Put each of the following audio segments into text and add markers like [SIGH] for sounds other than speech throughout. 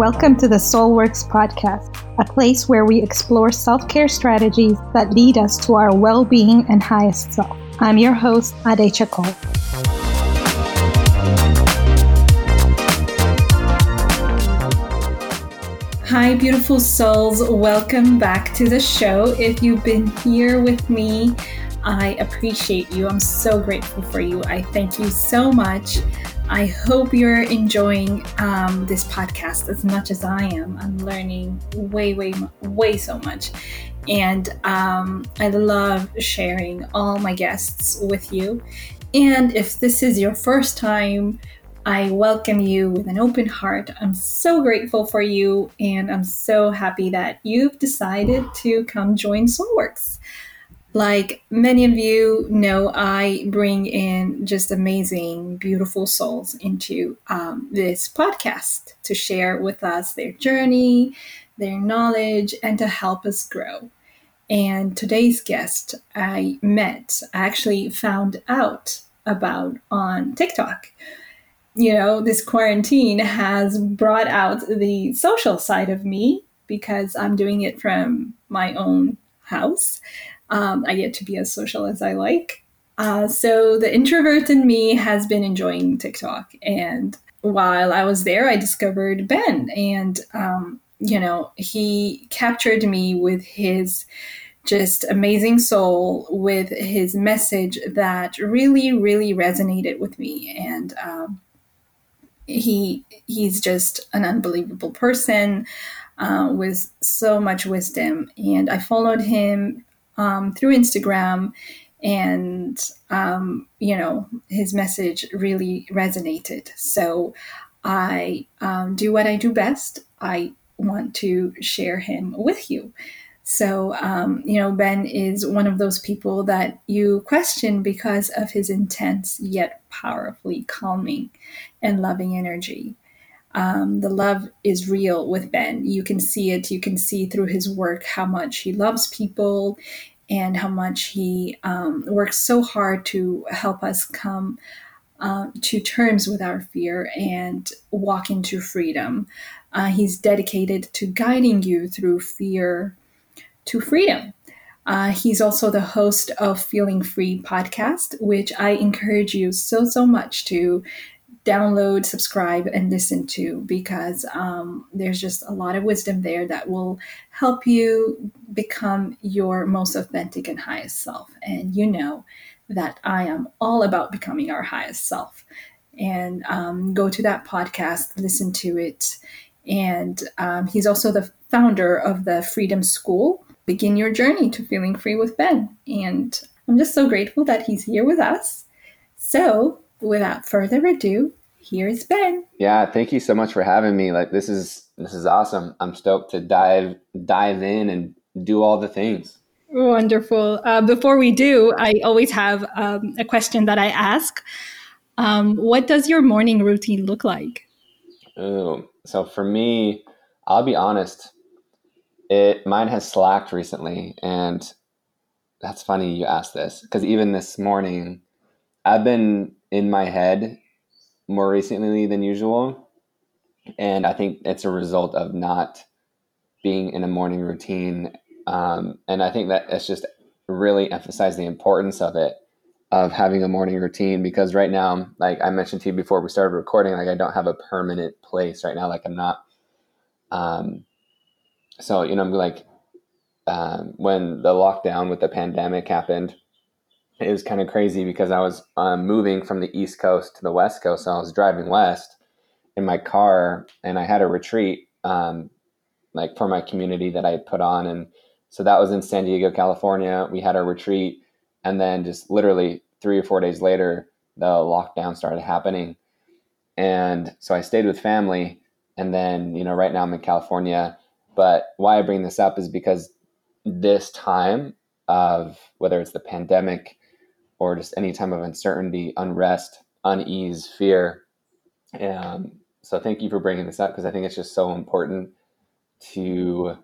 Welcome to the Soulworks podcast, a place where we explore self care strategies that lead us to our well being and highest self. I'm your host, Ade Chacol. Hi, beautiful souls. Welcome back to the show. If you've been here with me, I appreciate you. I'm so grateful for you. I thank you so much. I hope you're enjoying um, this podcast as much as I am. I'm learning way, way, way so much. And um, I love sharing all my guests with you. And if this is your first time, I welcome you with an open heart. I'm so grateful for you, and I'm so happy that you've decided to come join Soulworks. Like many of you know, I bring in just amazing, beautiful souls into um, this podcast to share with us their journey, their knowledge, and to help us grow. And today's guest I met, I actually found out about on TikTok. You know, this quarantine has brought out the social side of me because I'm doing it from my own house. Um, I get to be as social as I like. Uh, so the introvert in me has been enjoying TikTok. And while I was there, I discovered Ben. And, um, you know, he captured me with his just amazing soul, with his message that really, really resonated with me. And, um, he he's just an unbelievable person uh, with so much wisdom and i followed him um, through Instagram, and um, you know his message really resonated. So I um, do what I do best. I want to share him with you. So, um, you know, Ben is one of those people that you question because of his intense yet powerfully calming and loving energy. Um, the love is real with Ben. You can see it. You can see through his work how much he loves people and how much he um, works so hard to help us come uh, to terms with our fear and walk into freedom. Uh, he's dedicated to guiding you through fear to freedom. Uh, he's also the host of Feeling Free podcast, which I encourage you so, so much to download, subscribe, and listen to because um, there's just a lot of wisdom there that will help you become your most authentic and highest self. And you know that I am all about becoming our highest self. And um, go to that podcast, listen to it. And um, he's also the founder of the Freedom School. Begin your journey to feeling free with Ben. And I'm just so grateful that he's here with us. So, without further ado, here's Ben. Yeah, thank you so much for having me. Like this is this is awesome. I'm stoked to dive dive in and do all the things. Wonderful. Uh, before we do, I always have um, a question that I ask. Um, what does your morning routine look like? Oh, so for me, I'll be honest. It mine has slacked recently, and that's funny you asked this because even this morning, I've been in my head more recently than usual. And I think it's a result of not being in a morning routine. Um, and I think that it's just really emphasized the importance of it, of having a morning routine. Because right now, like I mentioned to you before we started recording, like I don't have a permanent place right now. Like I'm not. Um, so you know, I'm like um, when the lockdown with the pandemic happened, it was kind of crazy because I was um, moving from the East Coast to the West Coast. So I was driving west in my car, and I had a retreat, um, like for my community that I put on, and so that was in San Diego, California. We had a retreat, and then just literally three or four days later, the lockdown started happening, and so I stayed with family, and then you know right now I'm in California. But why I bring this up is because this time of whether it's the pandemic or just any time of uncertainty, unrest, unease, fear. Um, so thank you for bringing this up because I think it's just so important to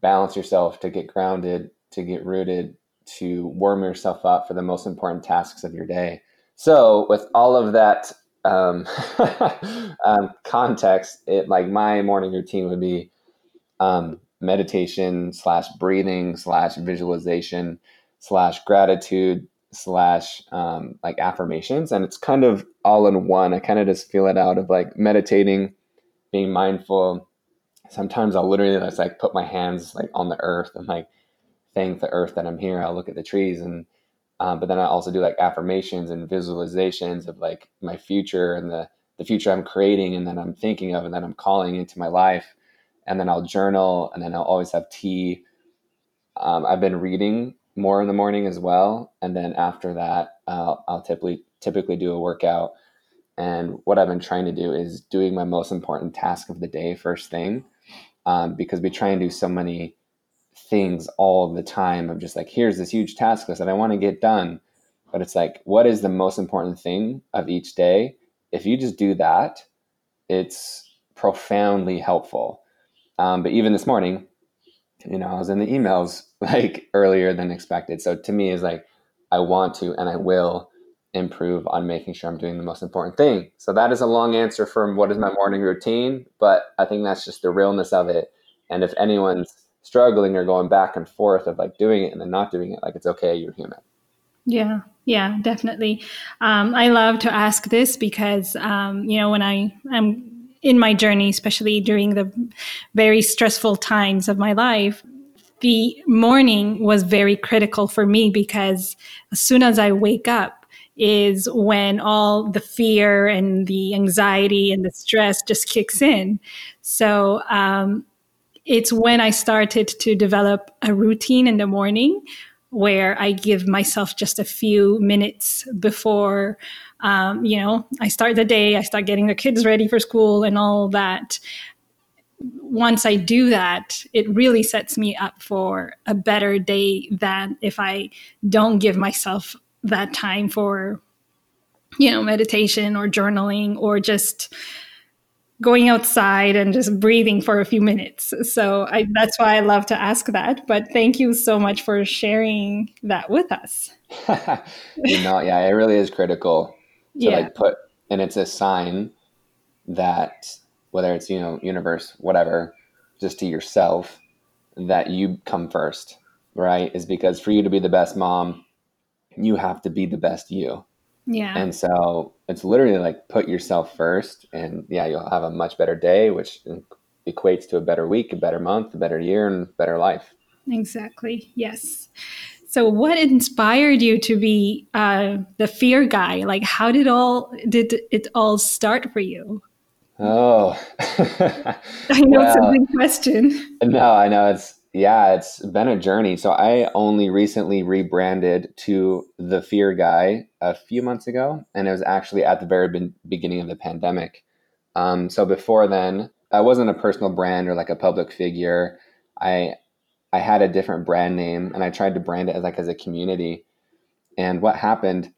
balance yourself, to get grounded, to get rooted, to warm yourself up for the most important tasks of your day. So, with all of that um, [LAUGHS] um, context, it like my morning routine would be um, meditation slash breathing slash visualization slash gratitude slash um, like affirmations, and it's kind of all in one. I kind of just feel it out of like meditating, being mindful. Sometimes I'll literally just like put my hands like on the earth and like thank the earth that I'm here. I'll look at the trees and um, but then I also do like affirmations and visualizations of like my future and the the future I'm creating and then I'm thinking of and then I'm calling into my life. And then I'll journal and then I'll always have tea. Um, I've been reading more in the morning as well, and then after that, uh, I'll typically typically do a workout. And what I've been trying to do is doing my most important task of the day first thing, um, because we try and do so many things all the time of just like here's this huge task list that I want to get done. But it's like, what is the most important thing of each day? If you just do that, it's profoundly helpful. Um, but even this morning, you know, I was in the emails like earlier than expected. So to me, is like I want to and I will improve on making sure I'm doing the most important thing. So that is a long answer from what is my morning routine, but I think that's just the realness of it. And if anyone's struggling or going back and forth of like doing it and then not doing it, like it's okay, you're human. Yeah, yeah, definitely. Um, I love to ask this because, um, you know, when I am in my journey, especially during the very stressful times of my life, the morning was very critical for me because as soon as I wake up, is when all the fear and the anxiety and the stress just kicks in. So, um, it's when I started to develop a routine in the morning where I give myself just a few minutes before, um, you know, I start the day, I start getting the kids ready for school and all that. Once I do that, it really sets me up for a better day than if I don't give myself that time for, you know, meditation or journaling or just going outside and just breathing for a few minutes. So I, that's why I love to ask that. But thank you so much for sharing that with us. [LAUGHS] you know, yeah, it really is critical to yeah. like put, and it's a sign that whether it's you know universe, whatever, just to yourself that you come first, right? Is because for you to be the best mom, you have to be the best you. Yeah. And so it's literally like put yourself first, and yeah, you'll have a much better day, which equates to a better week, a better month, a better year, and better life. Exactly. Yes. So, what inspired you to be uh, the fear guy? Like, how did all did it all start for you? Oh, [LAUGHS] I know well, it's a big question. No, I know it's yeah, it's been a journey. So I only recently rebranded to the Fear Guy a few months ago, and it was actually at the very be- beginning of the pandemic. Um, so before then, I wasn't a personal brand or like a public figure. I I had a different brand name, and I tried to brand it as like as a community. And what happened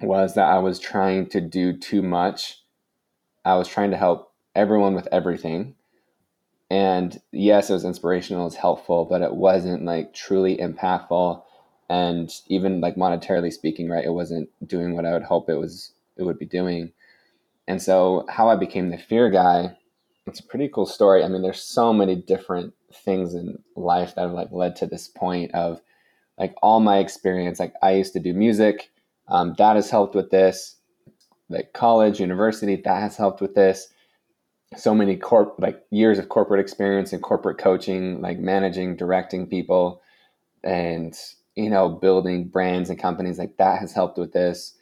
was that I was trying to do too much. I was trying to help everyone with everything and yes, it was inspirational, it was helpful, but it wasn't like truly impactful. And even like monetarily speaking, right, it wasn't doing what I would hope it was it would be doing. And so how I became the fear guy, it's a pretty cool story. I mean, there's so many different things in life that have like led to this point of like all my experience. Like I used to do music, um, that has helped with this. Like college, university, that has helped with this so many corp like years of corporate experience and corporate coaching, like managing, directing people, and you know, building brands and companies like that has helped with this.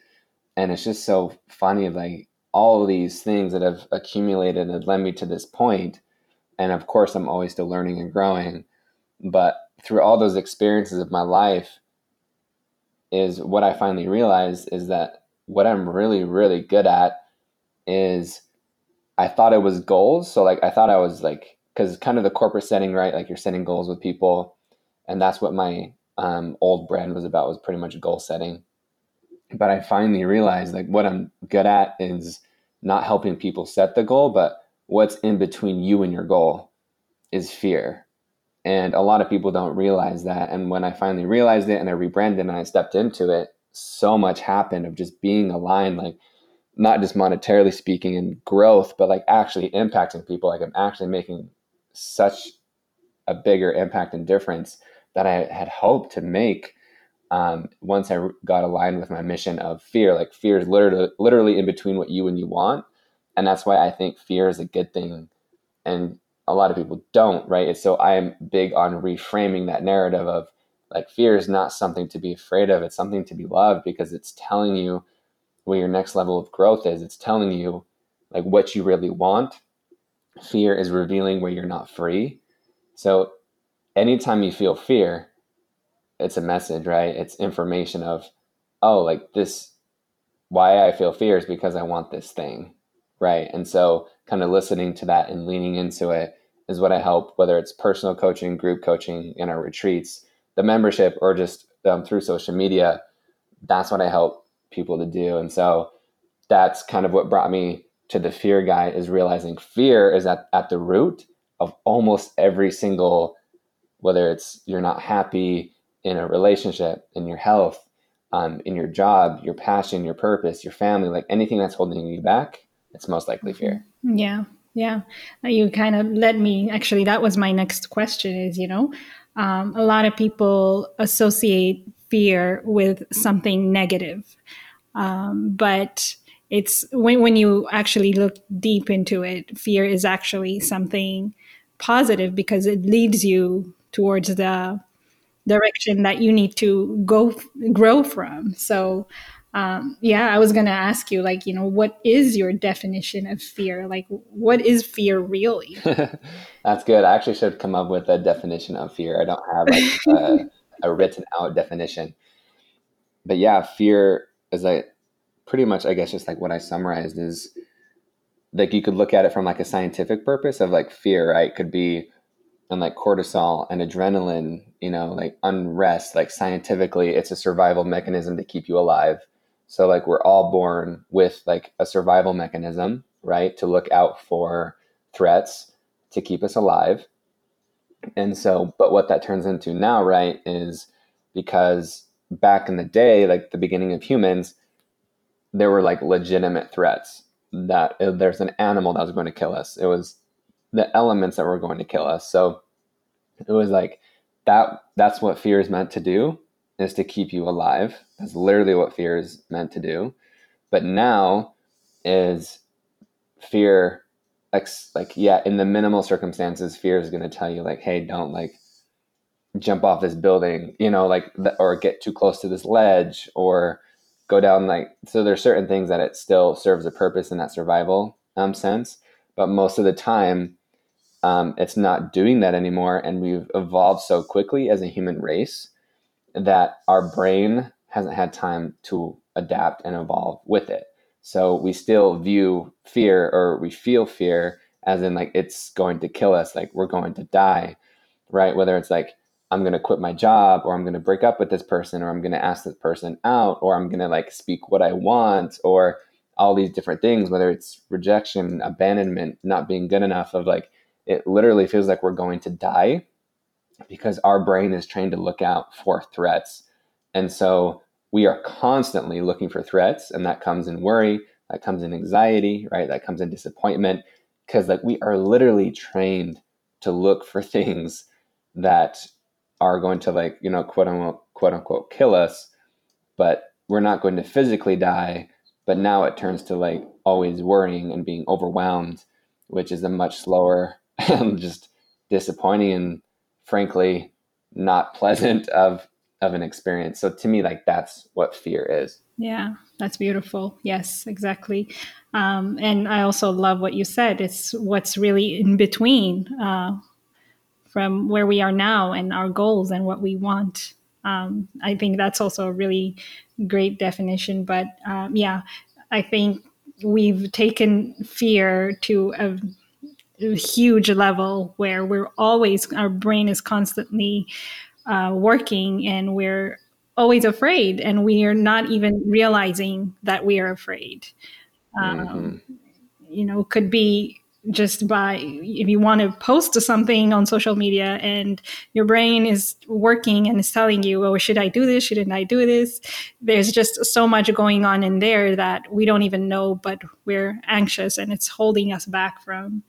And it's just so funny, like all these things that have accumulated and led me to this point. And of course, I'm always still learning and growing. But through all those experiences of my life, is what I finally realized is that what I'm really, really good at is I thought it was goals. So like I thought I was like because kind of the corporate setting, right? Like you're setting goals with people, and that's what my um, old brand was about was pretty much goal setting. But I finally realized like what I'm good at is not helping people set the goal, but what's in between you and your goal is fear. And a lot of people don't realize that. And when I finally realized it and I rebranded and I stepped into it, so much happened of just being aligned. Like not just monetarily speaking and growth, but like actually impacting people. Like I'm actually making such a bigger impact and difference that I had hoped to make um, once I got aligned with my mission of fear. Like fear is literally, literally in between what you and you want. And that's why I think fear is a good thing. And a lot of people don't, right? So I'm big on reframing that narrative of like fear is not something to be afraid of. It's something to be loved because it's telling you where your next level of growth is. It's telling you like what you really want. Fear is revealing where you're not free. So anytime you feel fear, it's a message, right? It's information of, oh, like this, why I feel fear is because I want this thing, right? And so kind of listening to that and leaning into it is what I help, whether it's personal coaching, group coaching in our retreats, the membership, or just um, through social media. That's what I help people to do. And so that's kind of what brought me to the fear guy is realizing fear is at, at the root of almost every single, whether it's you're not happy in a relationship, in your health, um, in your job, your passion, your purpose, your family, like anything that's holding you back, it's most likely fear. Yeah. Yeah. You kind of led me, actually, that was my next question is, you know, um, a lot of people associate fear with something negative. Um, but it's when, when you actually look deep into it, fear is actually something positive because it leads you towards the direction that you need to go grow from. So, um, yeah, I was going to ask you, like, you know, what is your definition of fear? Like, what is fear really? [LAUGHS] That's good. I actually should come up with a definition of fear. I don't have like a, [LAUGHS] a written out definition. But yeah, fear is like pretty much, I guess, just like what I summarized is like you could look at it from like a scientific purpose of like fear, right? Could be and like cortisol and adrenaline, you know, like unrest, like scientifically, it's a survival mechanism to keep you alive. So, like, we're all born with like a survival mechanism, right? To look out for threats to keep us alive. And so, but what that turns into now, right, is because back in the day, like the beginning of humans, there were like legitimate threats that uh, there's an animal that was going to kill us. It was the elements that were going to kill us. So it was like that that's what fear is meant to do is to keep you alive. That's literally what fear is meant to do. But now is fear like, like yeah, in the minimal circumstances, fear is going to tell you like, hey, don't like jump off this building, you know, like or get too close to this ledge or go down like so there's certain things that it still serves a purpose in that survival um, sense but most of the time um, it's not doing that anymore and we've evolved so quickly as a human race that our brain hasn't had time to adapt and evolve with it. So we still view fear or we feel fear as in like it's going to kill us like we're going to die right? Whether it's like I'm going to quit my job or I'm going to break up with this person or I'm going to ask this person out or I'm going to like speak what I want or all these different things, whether it's rejection, abandonment, not being good enough, of like, it literally feels like we're going to die because our brain is trained to look out for threats. And so we are constantly looking for threats, and that comes in worry, that comes in anxiety, right? That comes in disappointment because like we are literally trained to look for [LAUGHS] things that are going to like you know quote unquote quote unquote kill us but we're not going to physically die but now it turns to like always worrying and being overwhelmed which is a much slower [LAUGHS] and just disappointing and frankly not [LAUGHS] pleasant of of an experience so to me like that's what fear is yeah that's beautiful yes exactly um, and i also love what you said it's what's really in between uh, from where we are now and our goals and what we want. Um, I think that's also a really great definition. But um, yeah, I think we've taken fear to a, huge level where we're always, our brain is constantly uh, working and we're always afraid and we are not even realizing that we are afraid. Um, mm-hmm. You know, could be just by if you want to post something on social media and your brain is working and is telling you oh should i do this shouldn't i do this there's just so much going on in there that we don't even know but we're anxious and it's holding us back from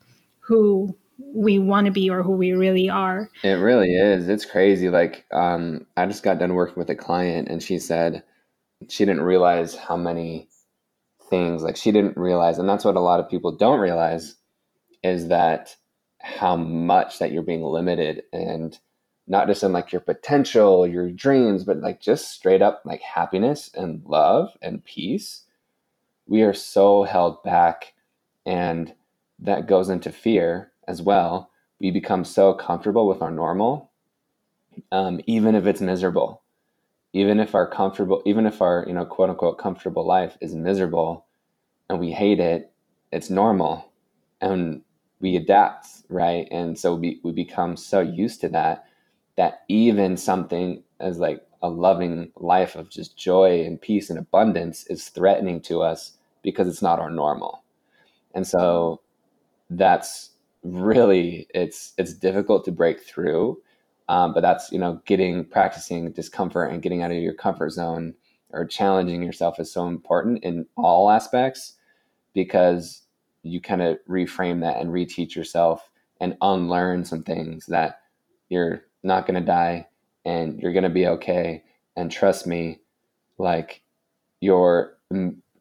who we want to be or who we really are. It really is. It's crazy. Like um, i just got done working with a client and she said she didn't realize how many things like she didn't realize and that's what a lot of people don't realize is that how much that you're being limited and not just in like your potential, your dreams, but like just straight up like happiness and love and peace. We are so held back and that goes into fear as well. We become so comfortable with our normal, um, even if it's miserable, even if our comfortable, even if our you know quote unquote comfortable life is miserable, and we hate it, it's normal, and we adapt, right? And so we, we become so used to that that even something as like a loving life of just joy and peace and abundance is threatening to us because it's not our normal. And so that's really it's it's difficult to break through. Um, but that's you know getting practicing discomfort and getting out of your comfort zone or challenging yourself is so important in all aspects because you kind of reframe that and reteach yourself and unlearn some things that you're not going to die and you're going to be okay. And trust me, like your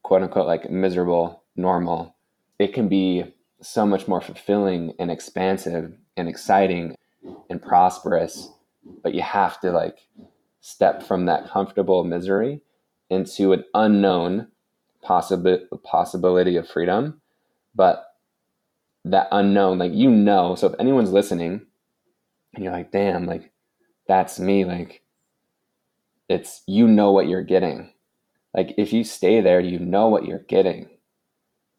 quote unquote, like miserable, normal, it can be so much more fulfilling and expansive and exciting and prosperous. But you have to like step from that comfortable misery into an unknown possibility possibility of freedom but that unknown, like you know, so if anyone's listening and you're like, damn, like that's me, like it's you know what you're getting. Like if you stay there, you know what you're getting.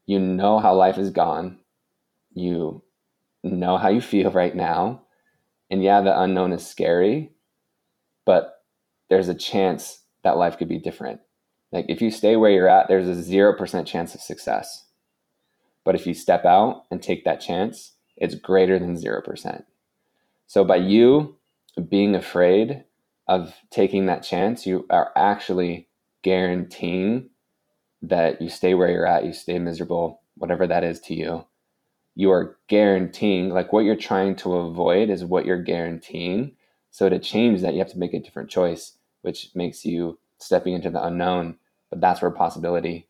You know how life is gone. You know how you feel right now. And yeah, the unknown is scary, but there's a chance that life could be different. Like if you stay where you're at, there's a 0% chance of success. But if you step out and take that chance, it's greater than 0%. So by you being afraid of taking that chance, you are actually guaranteeing that you stay where you're at, you stay miserable, whatever that is to you. You are guaranteeing, like what you're trying to avoid is what you're guaranteeing. So to change that, you have to make a different choice, which makes you stepping into the unknown. But that's where possibility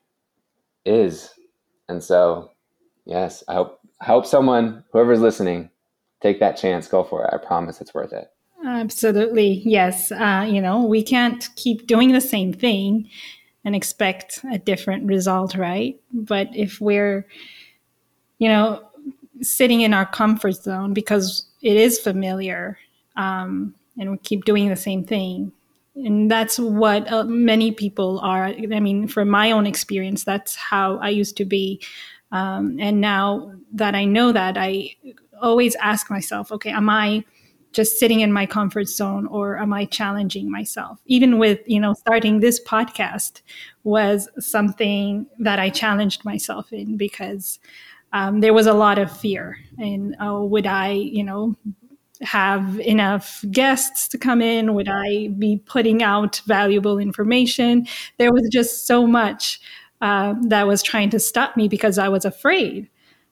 is. And so Yes, I hope I hope someone, whoever's listening, take that chance. Go for it. I promise it's worth it. Absolutely, yes. Uh, you know, we can't keep doing the same thing and expect a different result, right? But if we're, you know, sitting in our comfort zone because it is familiar, um, and we keep doing the same thing, and that's what uh, many people are. I mean, from my own experience, that's how I used to be. Um, and now that I know that, I always ask myself, okay, am I just sitting in my comfort zone or am I challenging myself? Even with, you know, starting this podcast was something that I challenged myself in because um, there was a lot of fear. And oh, would I, you know, have enough guests to come in? Would I be putting out valuable information? There was just so much uh, that was trying to stop me because I was afraid.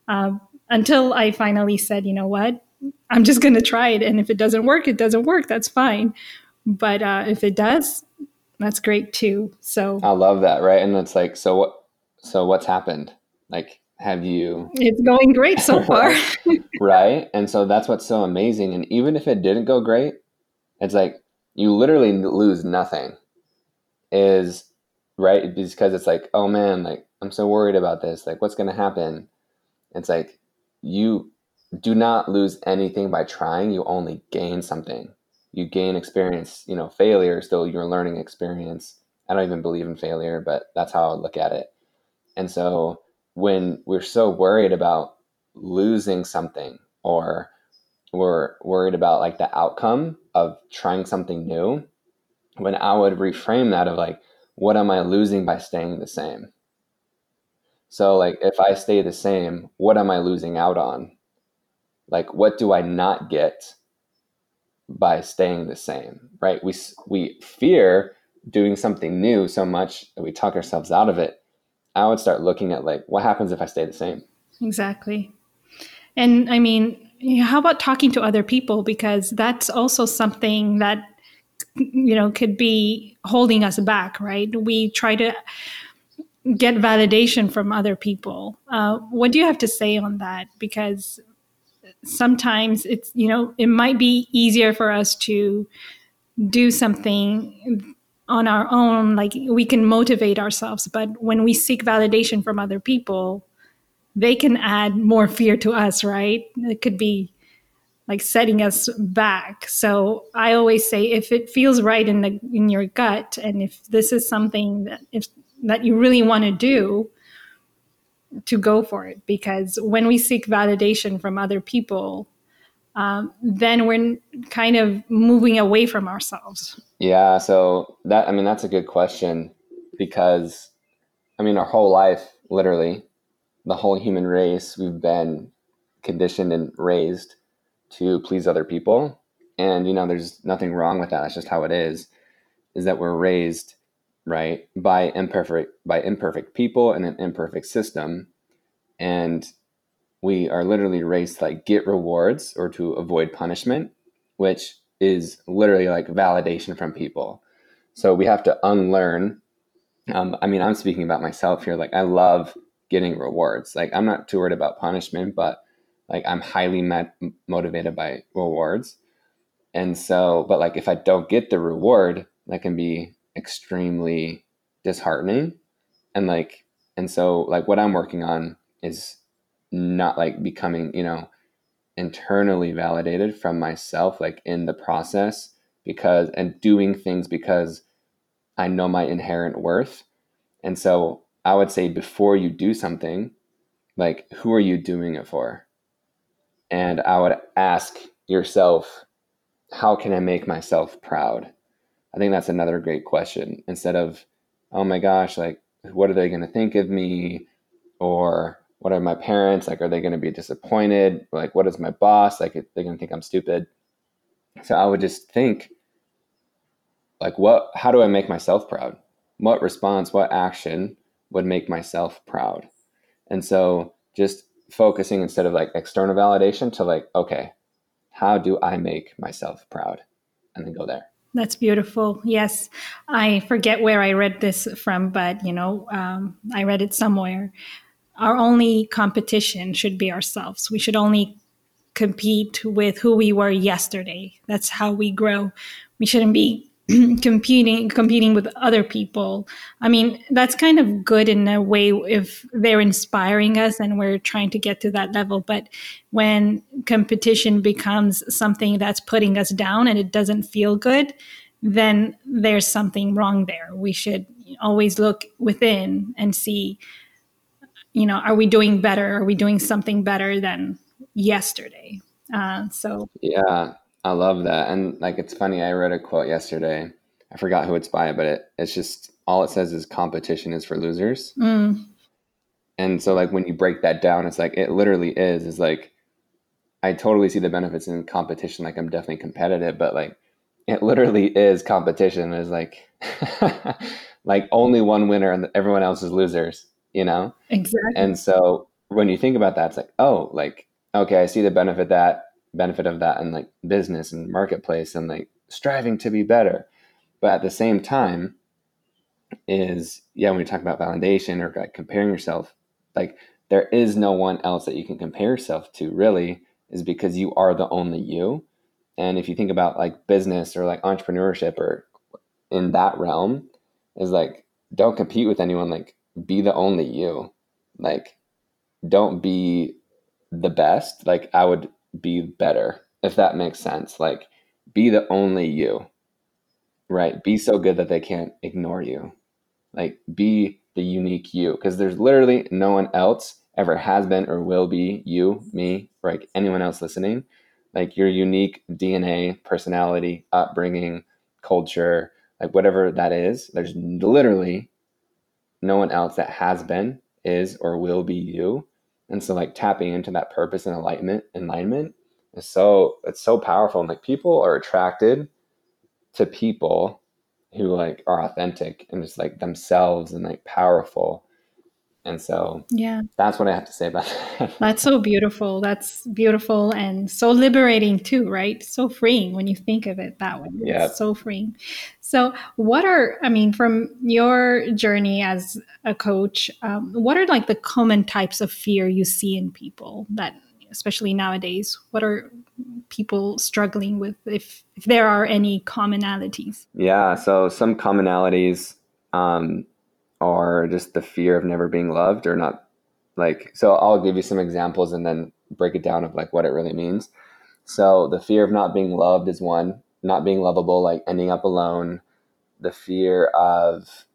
Uh, until I finally said, you know what, I'm just going to try it, and if it doesn't work, it doesn't work. That's fine. But uh, if it does, that's great too. So I love that, right? And it's like, so what? So what's happened? Like, have you? It's going great so [LAUGHS] far, [LAUGHS] right? And so that's what's so amazing. And even if it didn't go great, it's like you literally lose nothing. Is right? Because it's like, oh man, like I'm so worried about this. Like, what's going to happen? It's like you do not lose anything by trying. You only gain something. You gain experience. You know, failure is still your learning experience. I don't even believe in failure, but that's how I look at it. And so when we're so worried about losing something or we're worried about like the outcome of trying something new, when I would reframe that of like, what am I losing by staying the same? So like if I stay the same, what am I losing out on? Like what do I not get by staying the same, right? We we fear doing something new so much that we talk ourselves out of it. I would start looking at like what happens if I stay the same. Exactly. And I mean, how about talking to other people because that's also something that you know could be holding us back, right? We try to get validation from other people. Uh, what do you have to say on that? Because sometimes it's you know it might be easier for us to do something on our own like we can motivate ourselves. But when we seek validation from other people they can add more fear to us right? It could be like setting us back. So i always say if it feels right in the in your gut and if this is something that if that you really want to do to go for it. Because when we seek validation from other people um, then we're kind of moving away from ourselves. Yeah so that i mean that's a good question because i mean our whole life literally the whole human race we've been conditioned and raised to please other people. And you know there's nothing wrong with that. That's just how it is is that we're raised right by imperfect by imperfect people and an imperfect system. And we are literally raised to like get rewards or to avoid punishment which is literally like validation from people. So we have to unlearn um, i mean i'm speaking about myself here like i love getting rewards. Like i'm not too worried about punishment but like i'm highly met- motivated by rewards. And so but like if i don't get the reward that can be extremely disheartening. And like and so like what i'm working on is not like becoming you know internally validated from myself like in the process because and doing things because i know my inherent worth and so i would say before you do something like who are you doing it for and i would ask yourself how can i make myself proud I think that's another great question. Instead of, oh my gosh, like, what are they going to think of me? Or what are my parents? Like, are they going to be disappointed? Like, what is my boss? Like, they're going to think I'm stupid. So I would just think, like, what, how do I make myself proud? What response, what action would make myself proud? And so just focusing instead of like external validation to like, okay, how do I make myself proud? And then go there. That's beautiful. Yes. I forget where I read this from, but you know, um, I read it somewhere. Our only competition should be ourselves. We should only compete with who we were yesterday. That's how we grow. We shouldn't be [CLEARS THROAT] competing competing with other people i mean that's kind of good in a way if they're inspiring us and we're trying to get to that level but when competition becomes something that's putting us down and it doesn't feel good then there's something wrong there we should always look within and see you know are we doing better are we doing something better than yesterday uh, so yeah I love that. And like it's funny, I read a quote yesterday. I forgot who it's by, but it, it's just all it says is competition is for losers. Mm. And so like when you break that down, it's like it literally is is like I totally see the benefits in competition. Like I'm definitely competitive, but like it literally is competition. Is like [LAUGHS] like only one winner and everyone else is losers, you know? Exactly. And so when you think about that, it's like, oh, like, okay, I see the benefit that benefit of that in like business and marketplace and like striving to be better. But at the same time, is yeah, when we talk about validation or like comparing yourself, like there is no one else that you can compare yourself to really, is because you are the only you. And if you think about like business or like entrepreneurship or in that realm, is like don't compete with anyone, like be the only you. Like don't be the best. Like I would be better, if that makes sense. Like, be the only you, right? Be so good that they can't ignore you. Like, be the unique you, because there's literally no one else ever has been or will be you, me, like anyone else listening. Like, your unique DNA, personality, upbringing, culture, like whatever that is, there's literally no one else that has been, is or will be you. And so like tapping into that purpose and alignment, alignment is so it's so powerful. And like people are attracted to people who like are authentic and just like themselves and like powerful and so yeah. that's what i have to say about that. [LAUGHS] That's so beautiful. That's beautiful and so liberating too right? So freeing when you think of it that way. Yeah it's so freeing. So what are i mean from your journey as a coach um, what are like the common types of fear you see in people that especially nowadays what are people struggling with if if there are any commonalities? Yeah so some commonalities um, are just the fear of never being loved or not like so i'll give you some examples and then break it down of like what it really means. So the fear of not being loved is one not being lovable like ending up alone the fear of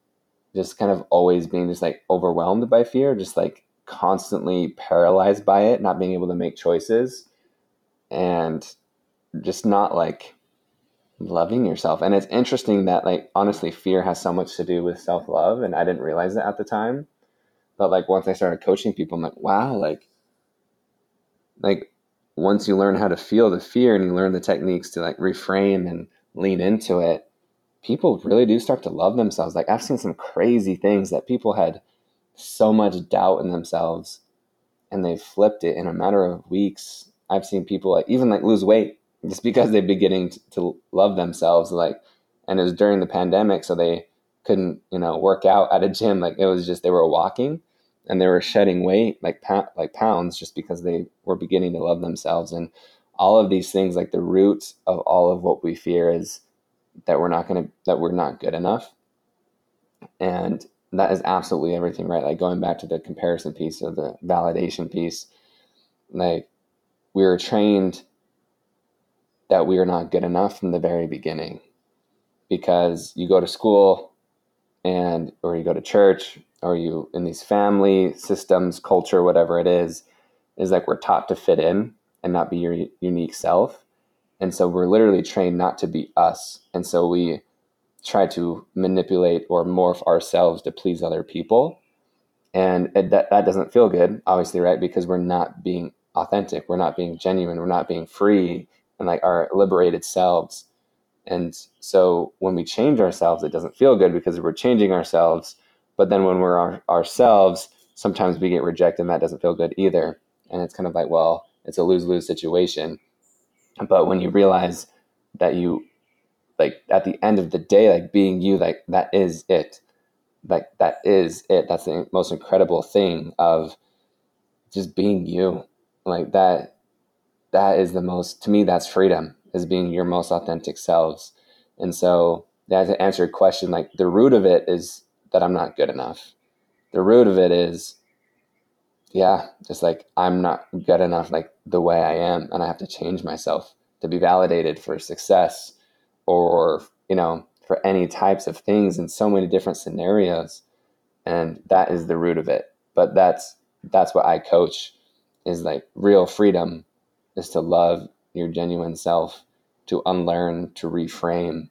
just kind of always being just like overwhelmed by fear just like constantly paralyzed by it, not being able to make choices, and just not like loving yourself. And it's interesting that like honestly, fear has so much to do with self love, and I didn't realize it at the time. But like once I started coaching people, I'm like, wow, like, like once you learn how to feel the fear and you learn the techniques to like reframe and lean into it, people really do start to love themselves. Like I've seen some crazy things that people had so much doubt in themselves and they flipped it in a matter of weeks. I've seen people like even like lose weight just because they're beginning to, to love themselves. Like, and it was during the pandemic, so they couldn't, you know, work out at a gym. Like it was just they were walking and they were shedding weight like like pounds just because they were beginning to love themselves. And all of these things, like the root of all of what we fear, is that we're not going to that we're not good enough. And that is absolutely everything, right? Like going back to the comparison piece or the validation piece, like we were trained that we are not good enough from the very beginning. Because you go to school and or you go to church or you in these family systems culture whatever it is is like we're taught to fit in and not be your unique self. And so we're literally trained not to be us. And so we try to manipulate or morph ourselves to please other people. And that, that doesn't feel good, obviously, right? Because we're not being authentic, we're not being genuine, we're not being free and like our liberated selves. And so when we change ourselves, it doesn't feel good because we're changing ourselves. But then when we're our, ourselves, sometimes we get rejected and that doesn't feel good either. And it's kind of like, well, it's a lose lose situation. But when you realize that you like at the end of the day, like being you, like that is it. Like that is it. That's the most incredible thing of just being you. Like that that is the most to me that's freedom is being your most authentic selves. And so that to answer your question, like the root of it is that I'm not good enough. The root of it is yeah, just like I'm not good enough like the way I am and I have to change myself to be validated for success or you know for any types of things in so many different scenarios and that is the root of it but that's that's what i coach is like real freedom is to love your genuine self to unlearn to reframe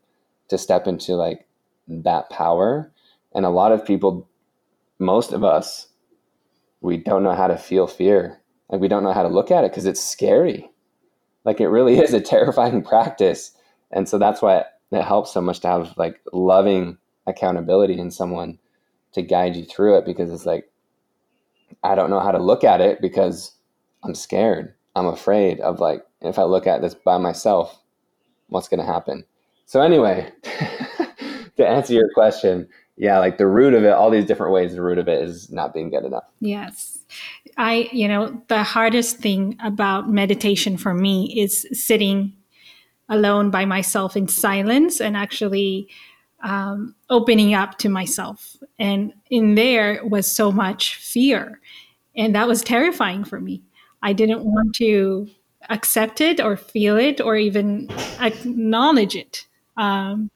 to step into like that power. And a lot of people most of us we don't know how to feel fear. Like we don't know how to look at it because it's scary. Like it really [LAUGHS] is a terrifying [LAUGHS] practice. And so that's why it helps so much to have like loving accountability in someone to guide you through it because it's like I don't know how to look at it because I'm scared. I'm afraid of like if I look at this by myself, what's going to happen? So anyway, [LAUGHS] to answer your question, yeah, like the root of it, all these different ways, the root of it is not being good enough. Yes. I, you know, the hardest thing about meditation for me is sitting alone by myself in silence and actually um, opening up to myself. And in there was so much fear. And that was terrifying for me. I didn't want to accept it or feel it or even acknowledge it. Um,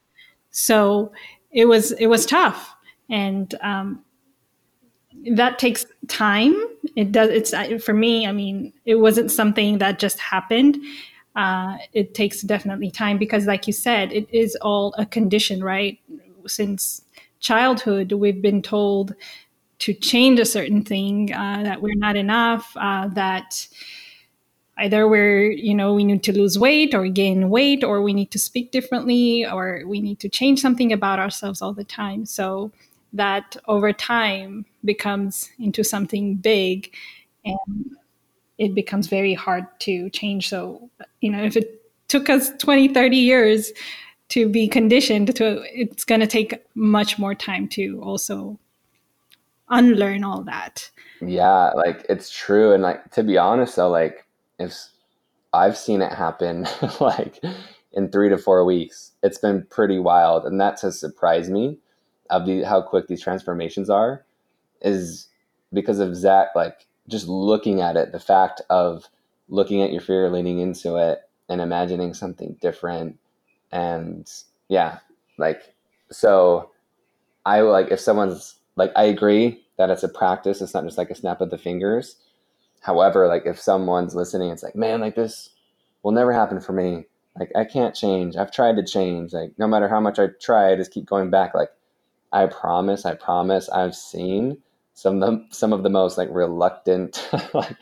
so it was it was tough, and um, that takes time. It does. It's for me. I mean, it wasn't something that just happened uh, it takes definitely time because, like you said, it is all a condition, right? Since childhood, we've been told to change a certain thing, uh, that we're not enough, uh, that either we're, you know, we need to lose weight or gain weight, or we need to speak differently, or we need to change something about ourselves all the time. So that over time becomes into something big and it becomes very hard to change. So, you know, if it took us 20, 30 years to be conditioned to, it's going to take much more time to also unlearn all that. Yeah, like it's true. And like, to be honest though, like if I've seen it happen [LAUGHS] like in three to four weeks, it's been pretty wild. And that has surprised me of the, how quick these transformations are is because of Zach, like just looking at it, the fact of looking at your fear, leaning into it, and imagining something different. And yeah, like, so I like if someone's like, I agree that it's a practice, it's not just like a snap of the fingers. However, like, if someone's listening, it's like, man, like, this will never happen for me. Like, I can't change. I've tried to change. Like, no matter how much I try, I just keep going back. Like, I promise, I promise, I've seen some of the some of the most like reluctant, [LAUGHS] like,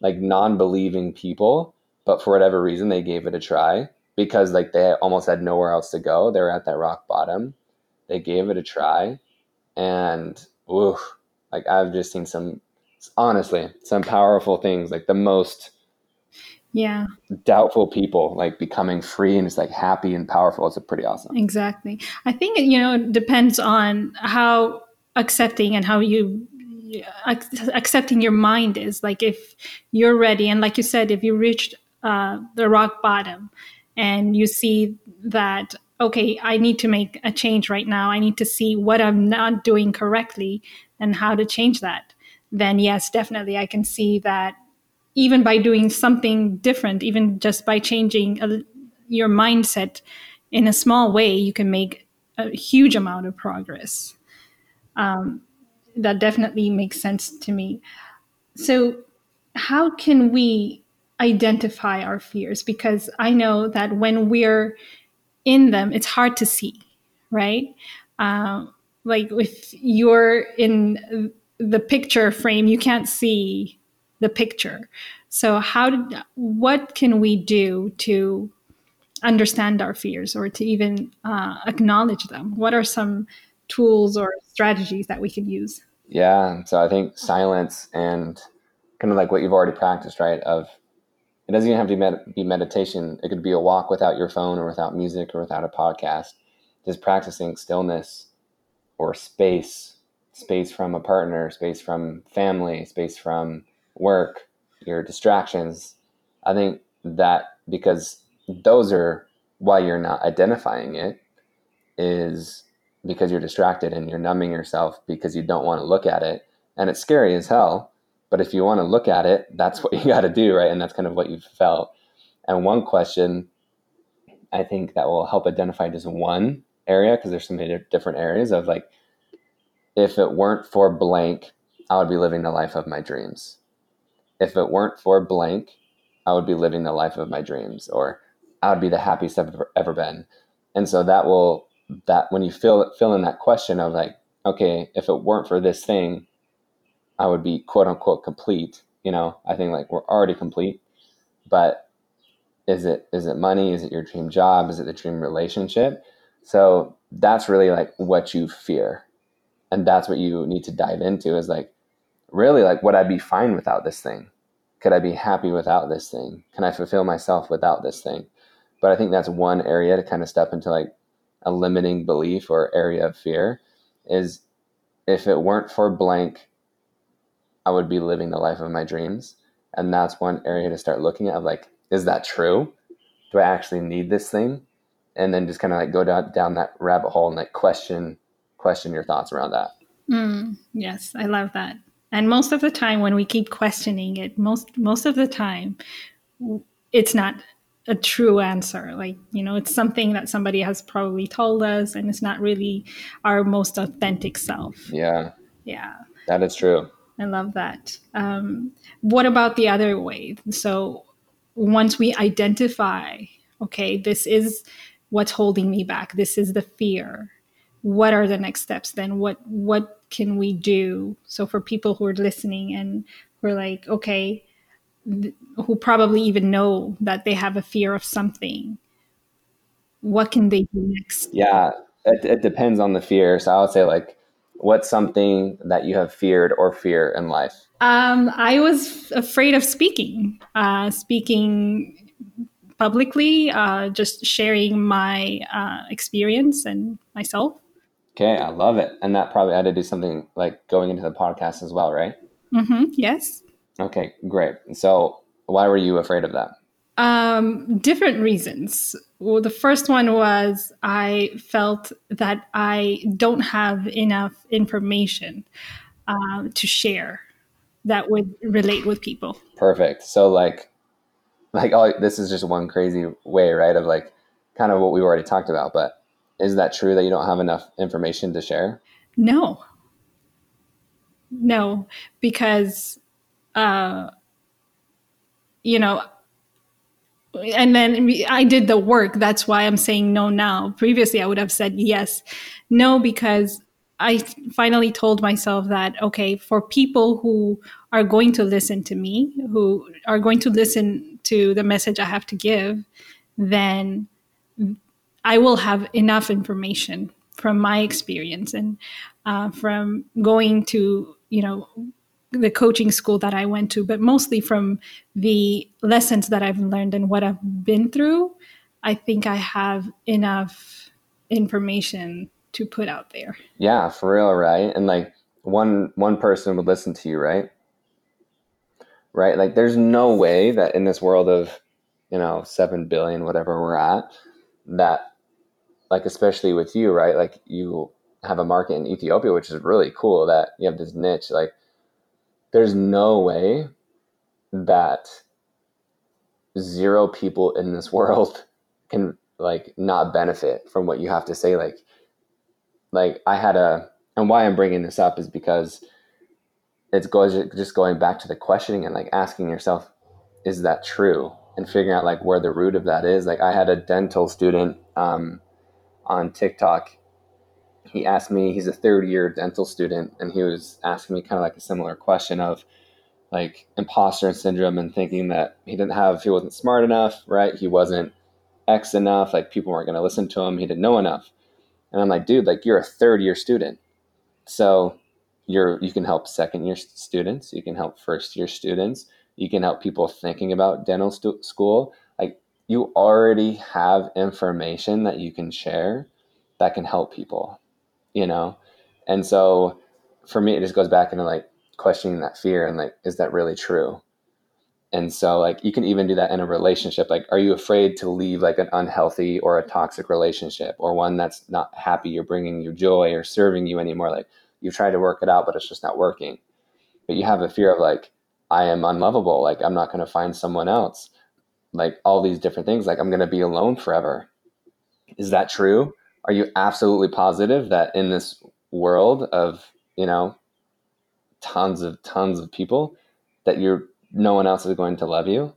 like non-believing people, but for whatever reason they gave it a try because like they almost had nowhere else to go. They were at that rock bottom. They gave it a try, and ooh, like I've just seen some honestly some powerful things. Like the most yeah. doubtful people like becoming free and it's like happy and powerful. It's a pretty awesome. Exactly. I think you know it depends on how accepting and how you accepting your mind is. Like if you're ready and like you said if you reached uh, the rock bottom and you see that okay i need to make a change right now i need to see what i'm not doing correctly and how to change that then yes definitely i can see that even by doing something different even just by changing a, your mindset in a small way you can make a huge amount of progress um, that definitely makes sense to me. So, how can we identify our fears? Because I know that when we're in them, it's hard to see, right? Uh, like if you're in the picture frame, you can't see the picture. So, how did, what can we do to understand our fears or to even uh, acknowledge them? What are some tools or strategies that we can use? Yeah. So I think silence and kind of like what you've already practiced, right? Of it doesn't even have to be, med- be meditation. It could be a walk without your phone or without music or without a podcast. Just practicing stillness or space, space from a partner, space from family, space from work, your distractions. I think that because those are why you're not identifying it is because you're distracted and you're numbing yourself because you don't want to look at it. And it's scary as hell. But if you want to look at it, that's what you mm-hmm. got to do, right? And that's kind of what you've felt. And one question I think that will help identify just one area, because there's so many different areas of like, if it weren't for blank, I would be living the life of my dreams. If it weren't for blank, I would be living the life of my dreams, or I would be the happiest I've ever, ever been. And so that will that when you fill fill in that question of like, okay, if it weren't for this thing, I would be quote unquote complete. You know, I think like we're already complete, but is it is it money? Is it your dream job? Is it the dream relationship? So that's really like what you fear, and that's what you need to dive into. Is like really like would I be fine without this thing? Could I be happy without this thing? Can I fulfill myself without this thing? But I think that's one area to kind of step into like a limiting belief or area of fear is if it weren't for blank, I would be living the life of my dreams. And that's one area to start looking at like, is that true? Do I actually need this thing? And then just kind of like go down, down that rabbit hole and like question, question your thoughts around that. Mm, yes, I love that. And most of the time when we keep questioning it, most, most of the time, it's not a true answer. Like, you know, it's something that somebody has probably told us and it's not really our most authentic self. Yeah. Yeah. That is true. I love that. Um, what about the other way? So once we identify, okay, this is what's holding me back, this is the fear, what are the next steps then what what can we do so for people who are listening and who are like okay th- who probably even know that they have a fear of something what can they do next yeah it, it depends on the fear so i would say like what's something that you have feared or fear in life um, i was afraid of speaking uh, speaking publicly, uh, just sharing my uh, experience and myself. Okay, I love it. And that probably had to do something like going into the podcast as well, right? Mm-hmm, yes. Okay, great. So, why were you afraid of that? Um, different reasons. Well, the first one was I felt that I don't have enough information uh, to share that would relate with people. Perfect. So, like, like oh this is just one crazy way right of like kind of what we already talked about but is that true that you don't have enough information to share no no because uh you know and then I did the work. That's why I'm saying no now. Previously, I would have said yes. No, because I finally told myself that, okay, for people who are going to listen to me, who are going to listen to the message I have to give, then I will have enough information from my experience and uh, from going to, you know, the coaching school that I went to, but mostly from the lessons that I've learned and what I've been through. I think I have enough information to put out there. Yeah, for real, right? And like one one person would listen to you, right? Right? Like there's no way that in this world of, you know, 7 billion whatever we're at that like especially with you, right? Like you have a market in Ethiopia which is really cool that you have this niche like there's no way that zero people in this world [LAUGHS] can like not benefit from what you have to say like like I had a, and why I'm bringing this up is because it's goes just going back to the questioning and like asking yourself, is that true? And figuring out like where the root of that is. Like I had a dental student um, on TikTok. He asked me, he's a third year dental student, and he was asking me kind of like a similar question of like imposter syndrome and thinking that he didn't have, he wasn't smart enough, right? He wasn't X enough, like people weren't going to listen to him. He didn't know enough. And I'm like, dude, like you're a third year student. So you're you can help second year students, you can help first year students, you can help people thinking about dental stu- school. Like you already have information that you can share that can help people, you know? And so for me it just goes back into like questioning that fear and like is that really true? And so like you can even do that in a relationship. Like are you afraid to leave like an unhealthy or a toxic relationship or one that's not happy or bringing you joy or serving you anymore? Like you've tried to work it out but it's just not working. But you have a fear of like I am unlovable, like I'm not going to find someone else. Like all these different things like I'm going to be alone forever. Is that true? Are you absolutely positive that in this world of, you know, tons of tons of people that you're no one else is going to love you.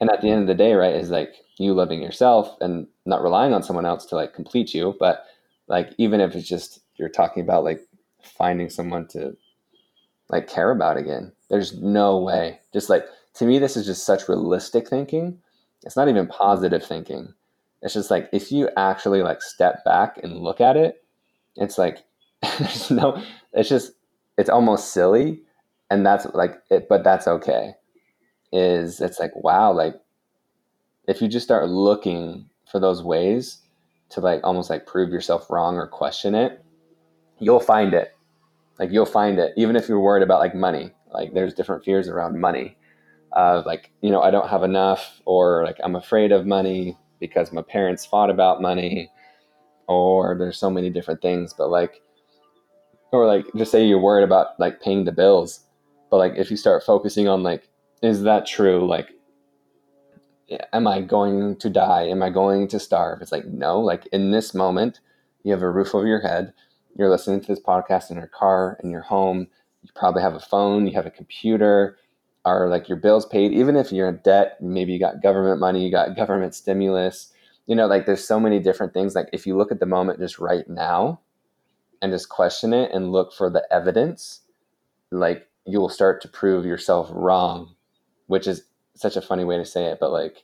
And at the end of the day, right, is like you loving yourself and not relying on someone else to like complete you. But like, even if it's just you're talking about like finding someone to like care about again, there's no way. Just like to me, this is just such realistic thinking. It's not even positive thinking. It's just like if you actually like step back and look at it, it's like [LAUGHS] there's no, it's just, it's almost silly and that's like it but that's okay. Is it's like wow like if you just start looking for those ways to like almost like prove yourself wrong or question it you'll find it. Like you'll find it. Even if you're worried about like money like there's different fears around money. Uh, like you know i don't have enough or like i'm afraid of money because my parents fought about money or there's so many different things but like or like just say you're worried about like paying the bills but like if you start focusing on like is that true? Like am i going to die? Am i going to starve? It's like no like in this moment you have a roof over your head you're listening to this podcast in your car in your home you probably have a phone you have a computer are like your bills paid even if you're in debt maybe you got government money you got [LAUGHS] government stimulus you know like there's so many different things. Like if you look at the moment just right now and just question it and look for the evidence, like you will start to prove yourself wrong, which is such a funny way to say it, but like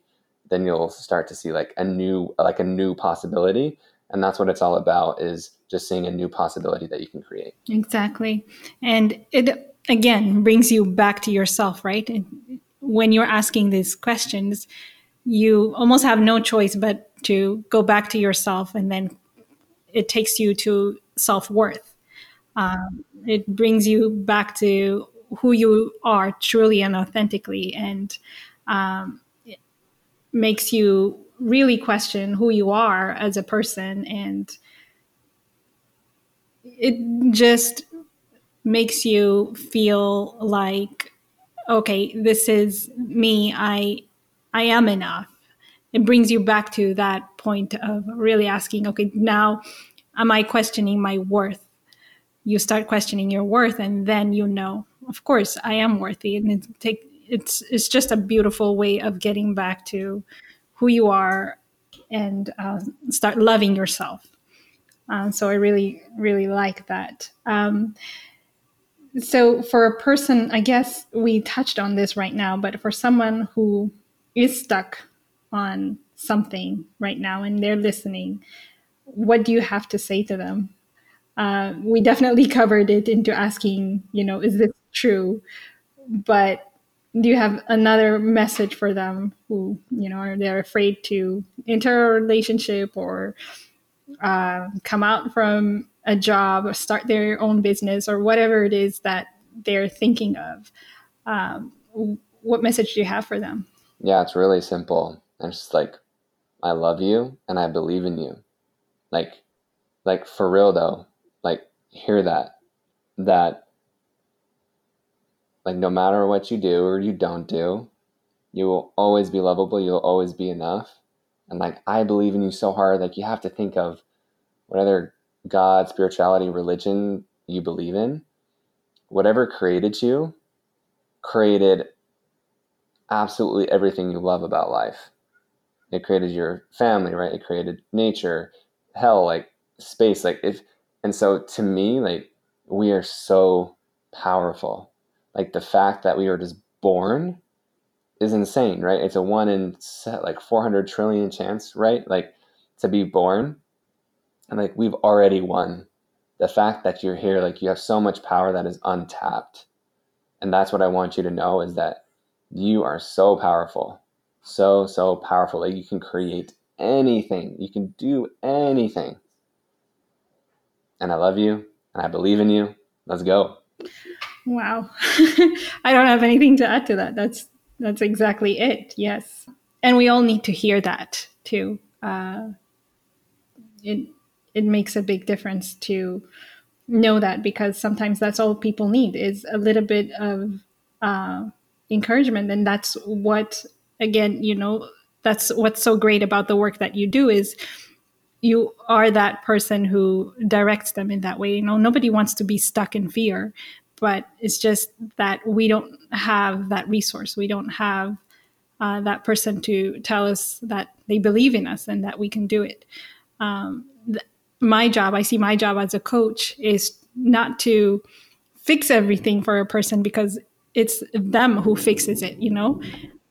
then you'll start to see like a new like a new possibility. And that's what it's all about is just seeing a new possibility that you can create. Exactly. And it again brings you back to yourself right? When you're asking these questions you almost have no choice but to go back to yourself and then it takes you to self-worth. Um, it brings you back to who you are truly and authentically and um, makes you really question who you are as a person and it just makes you feel like okay this is me i i am enough it brings you back to that point of really asking okay now am i questioning my worth you start questioning your worth and then you know of course i am worthy and it take it's it's just a beautiful way of getting back to who you are and uh, start loving yourself. Uh, so I really really like that. Um, so for a person, I guess we touched on this right now, but for someone who is stuck on something right now and they're listening, what do you have to say to them? Uh, we definitely [LAUGHS] covered it into asking, you know, is this true? But do you have another message for them who you know are they're afraid to enter a relationship or uh, come out from a job or start their own business or whatever it is that they're thinking of um, what message do you have for them yeah it's really simple it's just like i love you and i believe in you like like for real though like hear that that like no matter what you do or you don't do, you will always be lovable. You'll always be enough. And like I believe in you so hard, like you have to think of what other God, spirituality, religion you believe in. Whatever created you created absolutely everything you love about life. It created your family, right? It created nature, hell, like space, like if and so to me, like we are so powerful like the fact that we were just born is insane, right? It's a one in like 400 trillion chance, right? Like to be born. And like we've already won. The fact that you're here, like you have so much power that is untapped. And that's what I want you to know is that you are so powerful. So, so powerful that you can create anything. You can do anything. And I love you and I believe in you. Let's go. Wow. [LAUGHS] I don't have anything to add to that. That's that's exactly it. Yes. And we all need to hear that too. Uh, it it makes a big difference to know that because sometimes that's all people need is a little bit of uh, encouragement and that's what again you know that's what's so great about the work that you do is you are that person who directs them in that way you know nobody wants to be stuck in fear but it's just that we don't have that resource. We don't have uh, that person to tell us that they believe in us and that we can do it. Um, th- my job, I see my job as a coach, is not to fix everything for a person because it's them who fixes it. You know,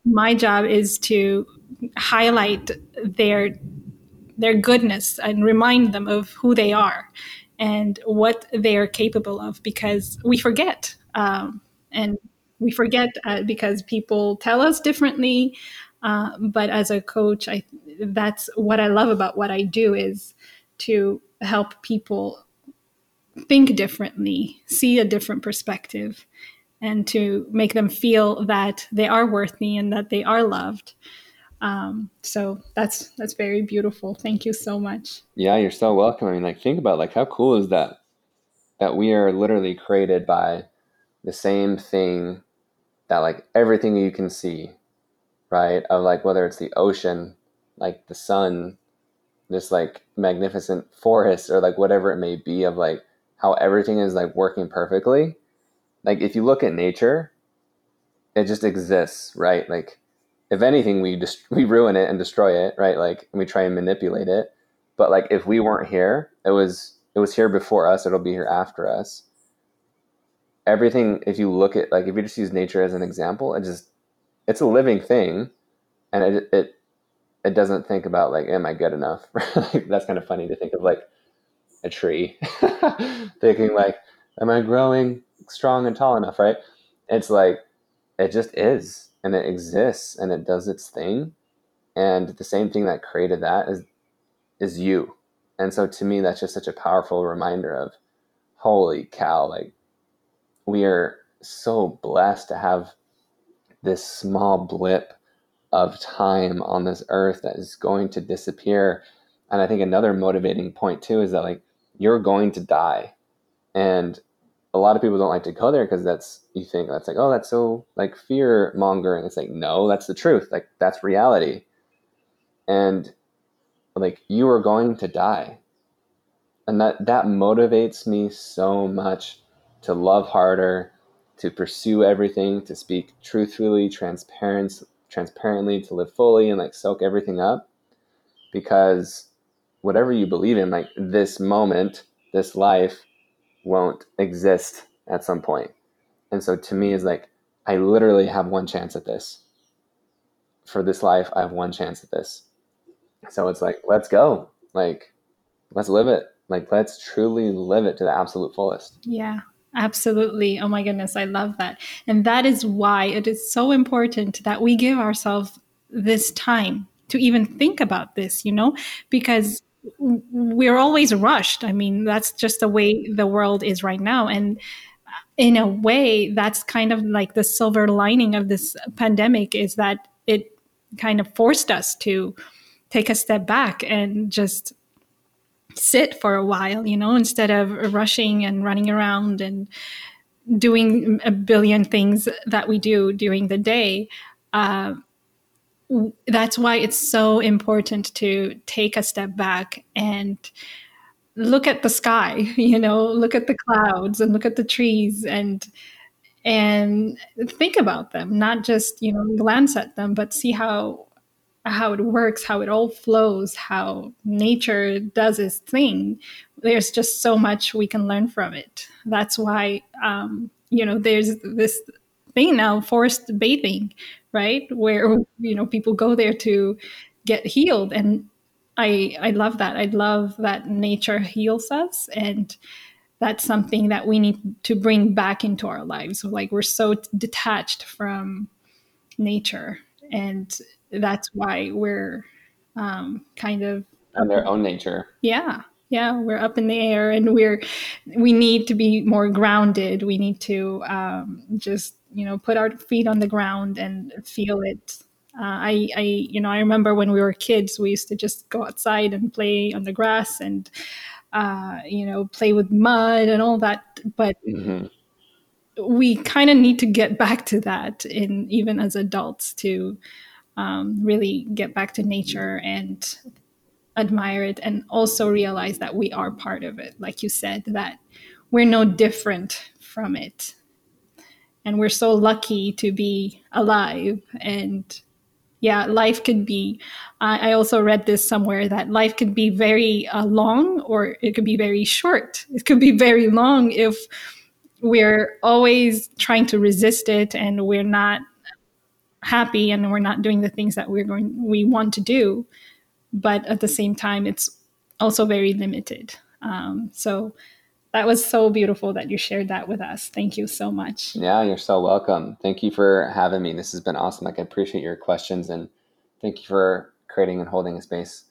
my job is to highlight their their goodness and remind them of who they are and what they are capable of because we forget. Um, and we forget uh, because people tell us differently. Uh, but as a coach, I, that's what I love about what I do is to help people think differently, see a different perspective, and to make them feel that they are worthy and that they are loved. Um, so that's that's very beautiful. Thank you so much. Yeah, you're so welcome. I mean, like think about like how cool is that that we are literally created by the same thing that like everything you can see, right? Of like whether it's the ocean, like the sun, this like magnificent forest or like whatever it may be of like how everything is like working perfectly. Like if you look at nature, it just exists, right? Like if anything, we just [LAUGHS] we ruin it and destroy it, right? Like we try and manipulate it. But like if we weren't here, it was it was here before us, it'll be here after us. Everything, if you look at like if you just use nature as an example, it just it's a living thing, and it it it doesn't think about like, am I good enough? [LAUGHS] That's kind of funny to think of like a tree, [LAUGHS] thinking like, am I growing strong and tall enough? Right? It's like it just is, and it exists, and it does its thing, and the same thing that created that is is you and so to me that's just such a powerful reminder of holy cow like we are so blessed to have this small blip of time on this earth that is going to disappear. And i think another motivating point too is that like you're going to die. And a lot of people don't like to go there because that's you think that's like oh that's so like fear mongering it's like no that's the truth. Like that's reality. And like you are going to die. And that that motivates me so much to love harder to pursue everything to speak truthfully transparent transparently to live fully and like soak everything up because whatever you believe in like this moment this life won't exist at some point and so to me is like i literally have one chance at this for this life i have one chance at this so it's like, let's go. Like, let's live it. Like, let's truly live it to the absolute fullest. Yeah. Absolutely. Oh my goodness, I love that. And that is why it is so important that we give ourselves this time to even think about this, you know, because we're always rushed. I mean, that's just the way the world is right now. And uh, in a way, that's kind of like the silver lining of this pandemic is that it kind of forced us to take a step back and just sit for a while, you know, instead of rushing and running around and doing a billion things that we do during the day. Uh, that's why it's so important to take a step back and look at the sky [LAUGHS] you know look at the clouds and look at the trees and and think about them not just you know glance at them but see how how it works, how it all flows, how nature does its thing, there's just so much we can learn from it. That's why, um, you know, there's this thing now, forest bathing, right? Where, you know, people go there to get healed. And I, I love that. I love that nature heals us. And that's something that we need to bring back into our lives. Like we're so detached from nature and that's why we're um, kind of on their own nature. Yeah, yeah, we're up in the air, and we're we need to be more grounded. We need to um, just you know put our feet on the ground and feel it. Uh, I, I, you know, I remember when we were kids, we used to just go outside and play on the grass and, uh, you know, play with mud and all that. But mm-hmm. We kind of need to get back to that in even as adults to um, really get back to nature and admire it and also realize that we are part of it like you said that we're no different from it. And we're so lucky to be alive and yeah life could be i also read this somewhere that life could be very uh, long or it could be very short. It could be very long if we're always trying to resist it and we're not happy and we're not doing the things that we're going we want to do. But at the same time it's also very limited. Um, so that was so beautiful that you shared that with us. Thank you so much. Yeah you're so welcome. Thank you for having me. This has been awesome. I appreciate your questions and thank you for creating and holding a space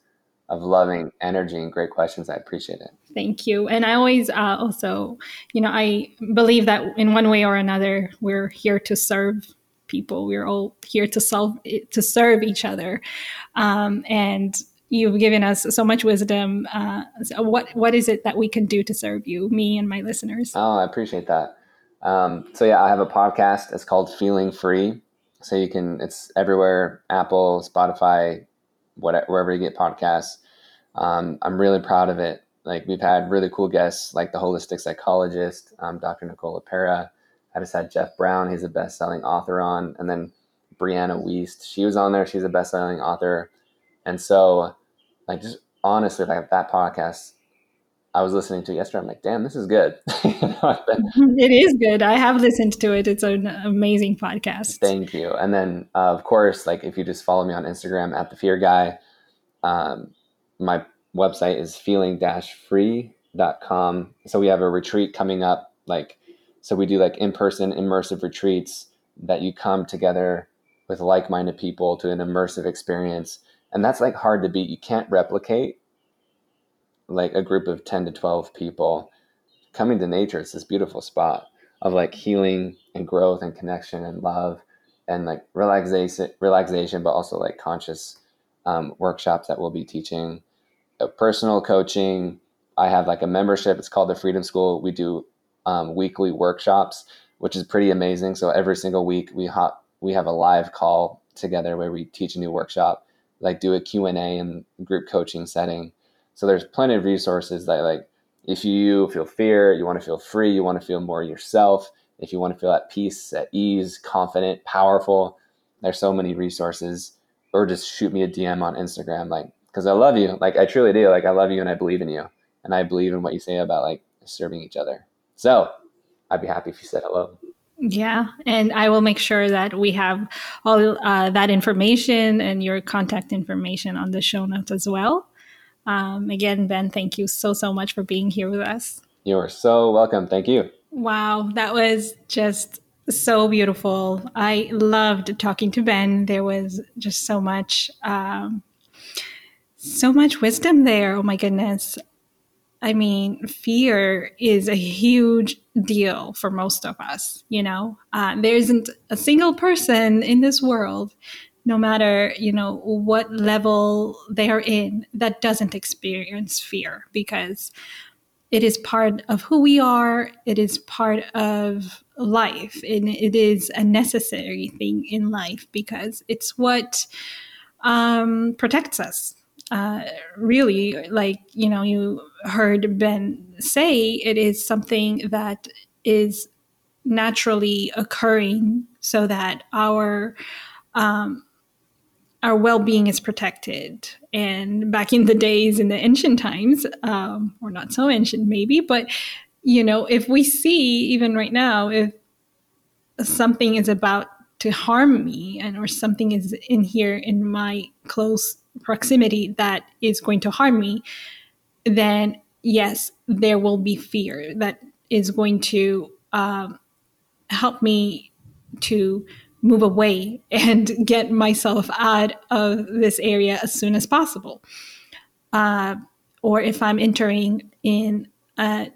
of loving energy and great questions. I appreciate it. Thank you. And I always uh, also, you know, I believe that in one way or another, we're here to serve people. We're all here to solve to serve each other, um, and you've given us so much wisdom. Uh, so what what is it that we can do to serve you, me and my listeners? Oh, I appreciate that. Um, so yeah, I have a podcast. It's called Feeling Free. So you can it's everywhere: Apple, Spotify, whatever, wherever you get podcasts. Um, I'm really proud of it. Like we've had really cool guests, like the holistic psychologist, um, Dr. Nicole LePera. I just had Jeff Brown, he's a best selling author on, and then Brianna Wiest, she was on there, she's a best selling author. And so, like, just honestly, like that podcast, I was listening to yesterday. I'm like, damn, this is good. [LAUGHS] [LAUGHS] it is good. I have listened to it. It's an amazing podcast. Thank you. And then, uh, of course, like if you just follow me on Instagram at the Fear Guy, um, my website is feeling-free.com. So we have a retreat coming up. Like, so we do like in-person immersive retreats that you come together with like-minded people to an immersive experience. And that's like hard to beat. You can't replicate like a group of 10 to 12 people coming to nature. It's this beautiful spot of like healing and growth and connection and love and like relaxation, relaxation, but also like conscious um, workshops that we'll be teaching, personal coaching. I have like a membership. It's called the Freedom School. We do um, weekly workshops, which is pretty amazing. So every single week we hop, we have a live call together where we teach a new workshop, like do a Q and A and group coaching setting so there's plenty of resources that like if you feel fear, you want to feel free, you want to feel more yourself, if you want to feel at peace, at ease, confident, powerful, there's so many resources. Or just shoot me a DM on Instagram, like because I love you, like I truly do, like I love you and I believe in you, and I believe in what you say about like serving each other. So I'd be happy if you said hello. Yeah, and I will make sure that we have all uh, that information and your contact information on the show notes as well. Um, again, Ben, thank you so, so much for being here with us. You're so welcome. Thank you. Wow, that was just so beautiful. I loved talking to Ben. There was just so much, um, so much wisdom there. Oh my goodness. I mean, fear is a huge deal for most of us. You know, uh, there isn't a single person in this world no matter you know what level they are in that doesn't experience fear because it is part of who we are it is part of life and it is a necessary thing in life because it's what um, protects us. Uh, really like you know you heard ben say it is something that is naturally occurring so that our um, our well-being is protected. And back in the days in the ancient times um, or not so ancient maybe but you know if we see even right now if something is about to harm me and or something is in here in my close proximity that is going to harm me then yes there will be fear that is going to um, help me to move away and [LAUGHS] get myself out of this area as soon as possible. Uh, or if I'm entering in a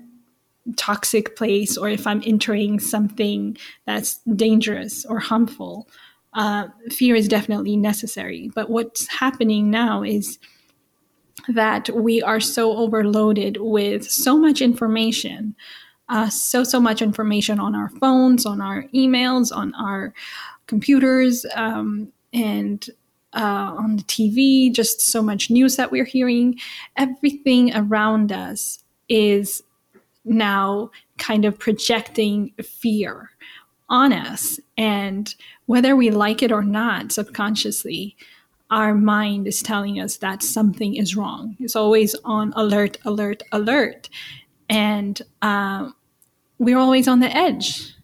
toxic place, or if I'm entering something that's dangerous or harmful, uh, fear is definitely necessary. But what's happening now is that we are so overloaded with so much information. Uh, so so much information on our phones on our emails on our computers um, and uh, on the TV, just so much news that we're hearing. Everything around us is now kind of projecting fear on us. And whether we like it or not, subconsciously, our mind is telling us that something is wrong. It's always on alert, alert, alert. And uh, we're always on the edge,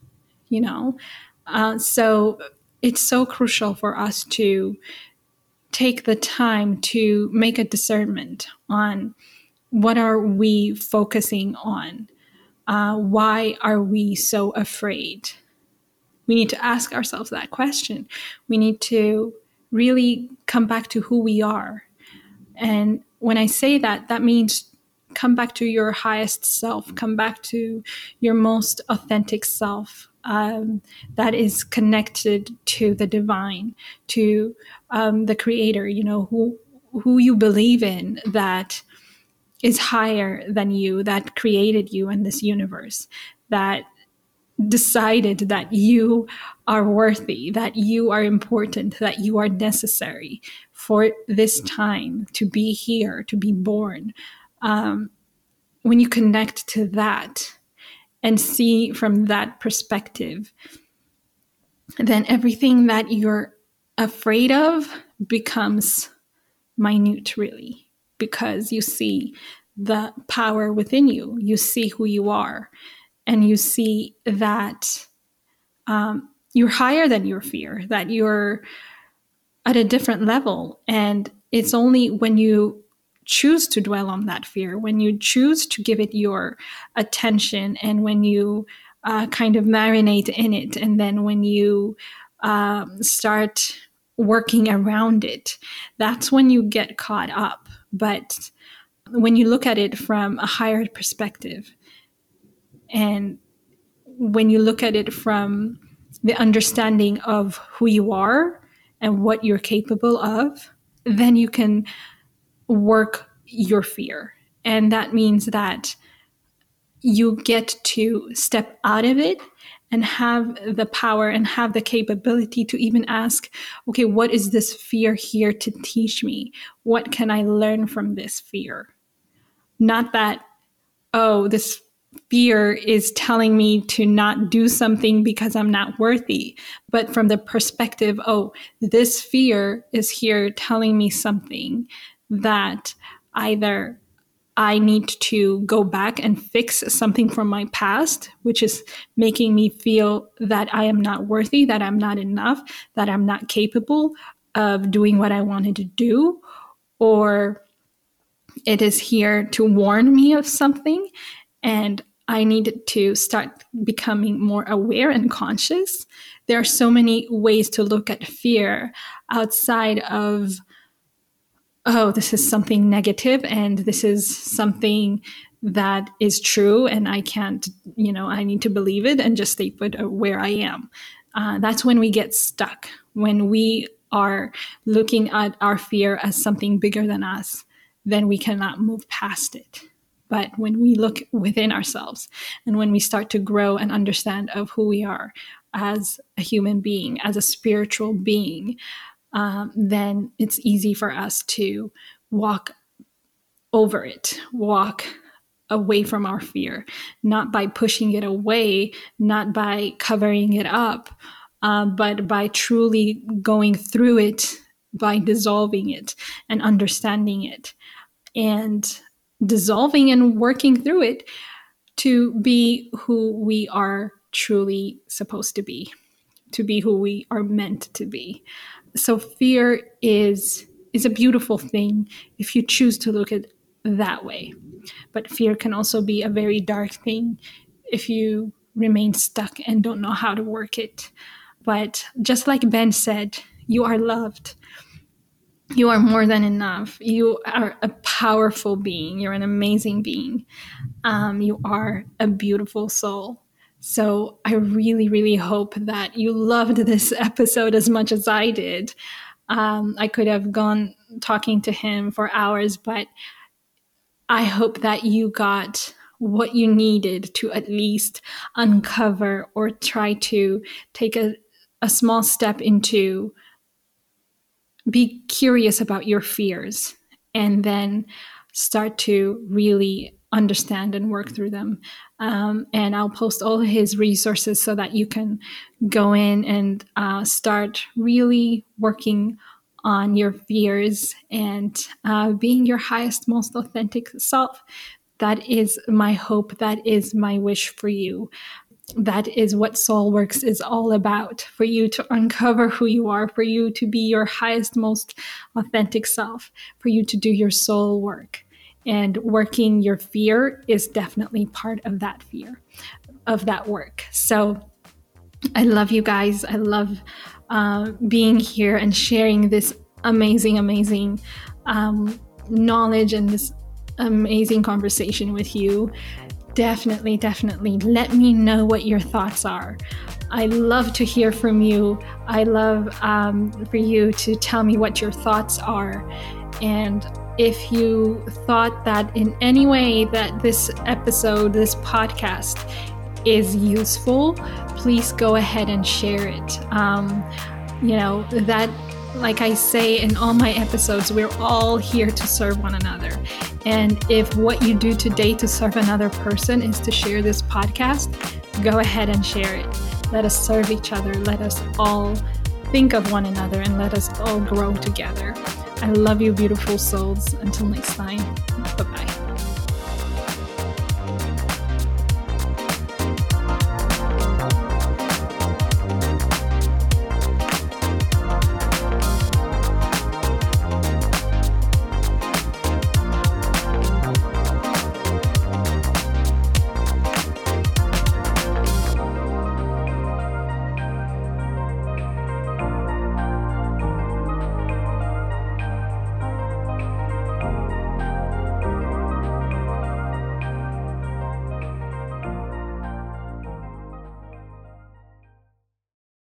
you know? Uh, so it's so crucial for us to take the time to make a discernment on what are we focusing on. Uh, why are we so afraid? We need to ask ourselves that question. We need to really come back to who we are. And when i say that that means come back to your highest self come back to your most authentic self um, that is connected to the divine, to um, the creator, you know, who, who you believe in that is higher than you, that created you in this universe, that decided that you are worthy, that you are important, that you are necessary for this time to be here, to be born. Um, when you connect to that, and see from that perspective, then everything that you're afraid of becomes minute, really, because you see the power within you. You see who you are, and you see that um, you're higher than your fear, that you're at a different level. And it's only when you choose to dwell on that fear, when you choose to give it your attention, and when you uh, kind of marinate in it, and then when you um, start working around it, that's when you get caught up. But when you look at it from a higher perspective, and when you look at it from the understanding of who you are and what you're capable of, then you can work your fear. And that means that you get to step out of it and have the power and have the capability to even ask, okay, what is this fear here to teach me? What can I learn from this fear? Not that, oh, this fear is telling me to not do something because I'm not worthy, but from the perspective, oh, this fear is here telling me something that either I need to go back and fix something from my past, which is making me feel that I am not worthy, that I'm not enough, that I'm not capable of doing what I wanted to do, or it is here to warn me of something and I need to start becoming more aware and conscious. There are so many ways to look at fear outside of, oh, this is something negative and this is something that is true and I can't, you know, I need to believe it and just stay put where I am. Uh, that's when we get stuck, when we are looking at our fear as something bigger than us, then we cannot move past it. But when we look within ourselves and when we start to grow and understand of who we are as a human being, as a spiritual being, um, then it's easy for us to walk over it, walk away from our fear, not by pushing it away, not by covering it up, uh, but by truly going through it, by dissolving it and understanding it. And dissolving and working through it to be who we are truly supposed to be, to be who we are meant to be. So fear is is a beautiful thing if you choose to look at that way. But fear can also be a very dark thing if you remain stuck and don't know how to work it. But just like Ben said, you are loved you are more than enough. You are a powerful being. You're an amazing being. Um, you are a beautiful soul. So I really, really hope that you loved this [LAUGHS] episode as much as I did. Um, I could have gone talking to him for hours, but I hope that you got what you needed to at least uncover or try to take a, a small step into be curious about your fears and then start to really understand and work through them. Um, and I'll post all his resources so that you can go in and uh, start really working on your fears and uh, being your highest, most authentic self. That is my hope. That is my wish for you that is what soul works is all about for you to uncover who you are for you to be your highest most authentic self for you to do your soul work and working your fear is definitely part of that fear of that work so i love you guys i love uh, being here and sharing this amazing amazing um, knowledge and this amazing conversation with you definitely, definitely let me know what your thoughts are. I love to hear from you. I love um, for you to tell me what your thoughts are. And if you thought that in any way that this episode, this podcast is useful, please go ahead and share it. Um, you know, that like I say in all my episodes, we're all here to serve one another. And if what you do today to serve another person is to share this podcast, go ahead and share it. Let us serve each other. Let us all think of one another and let us all grow together. I love you, beautiful souls. Until next time, bye bye.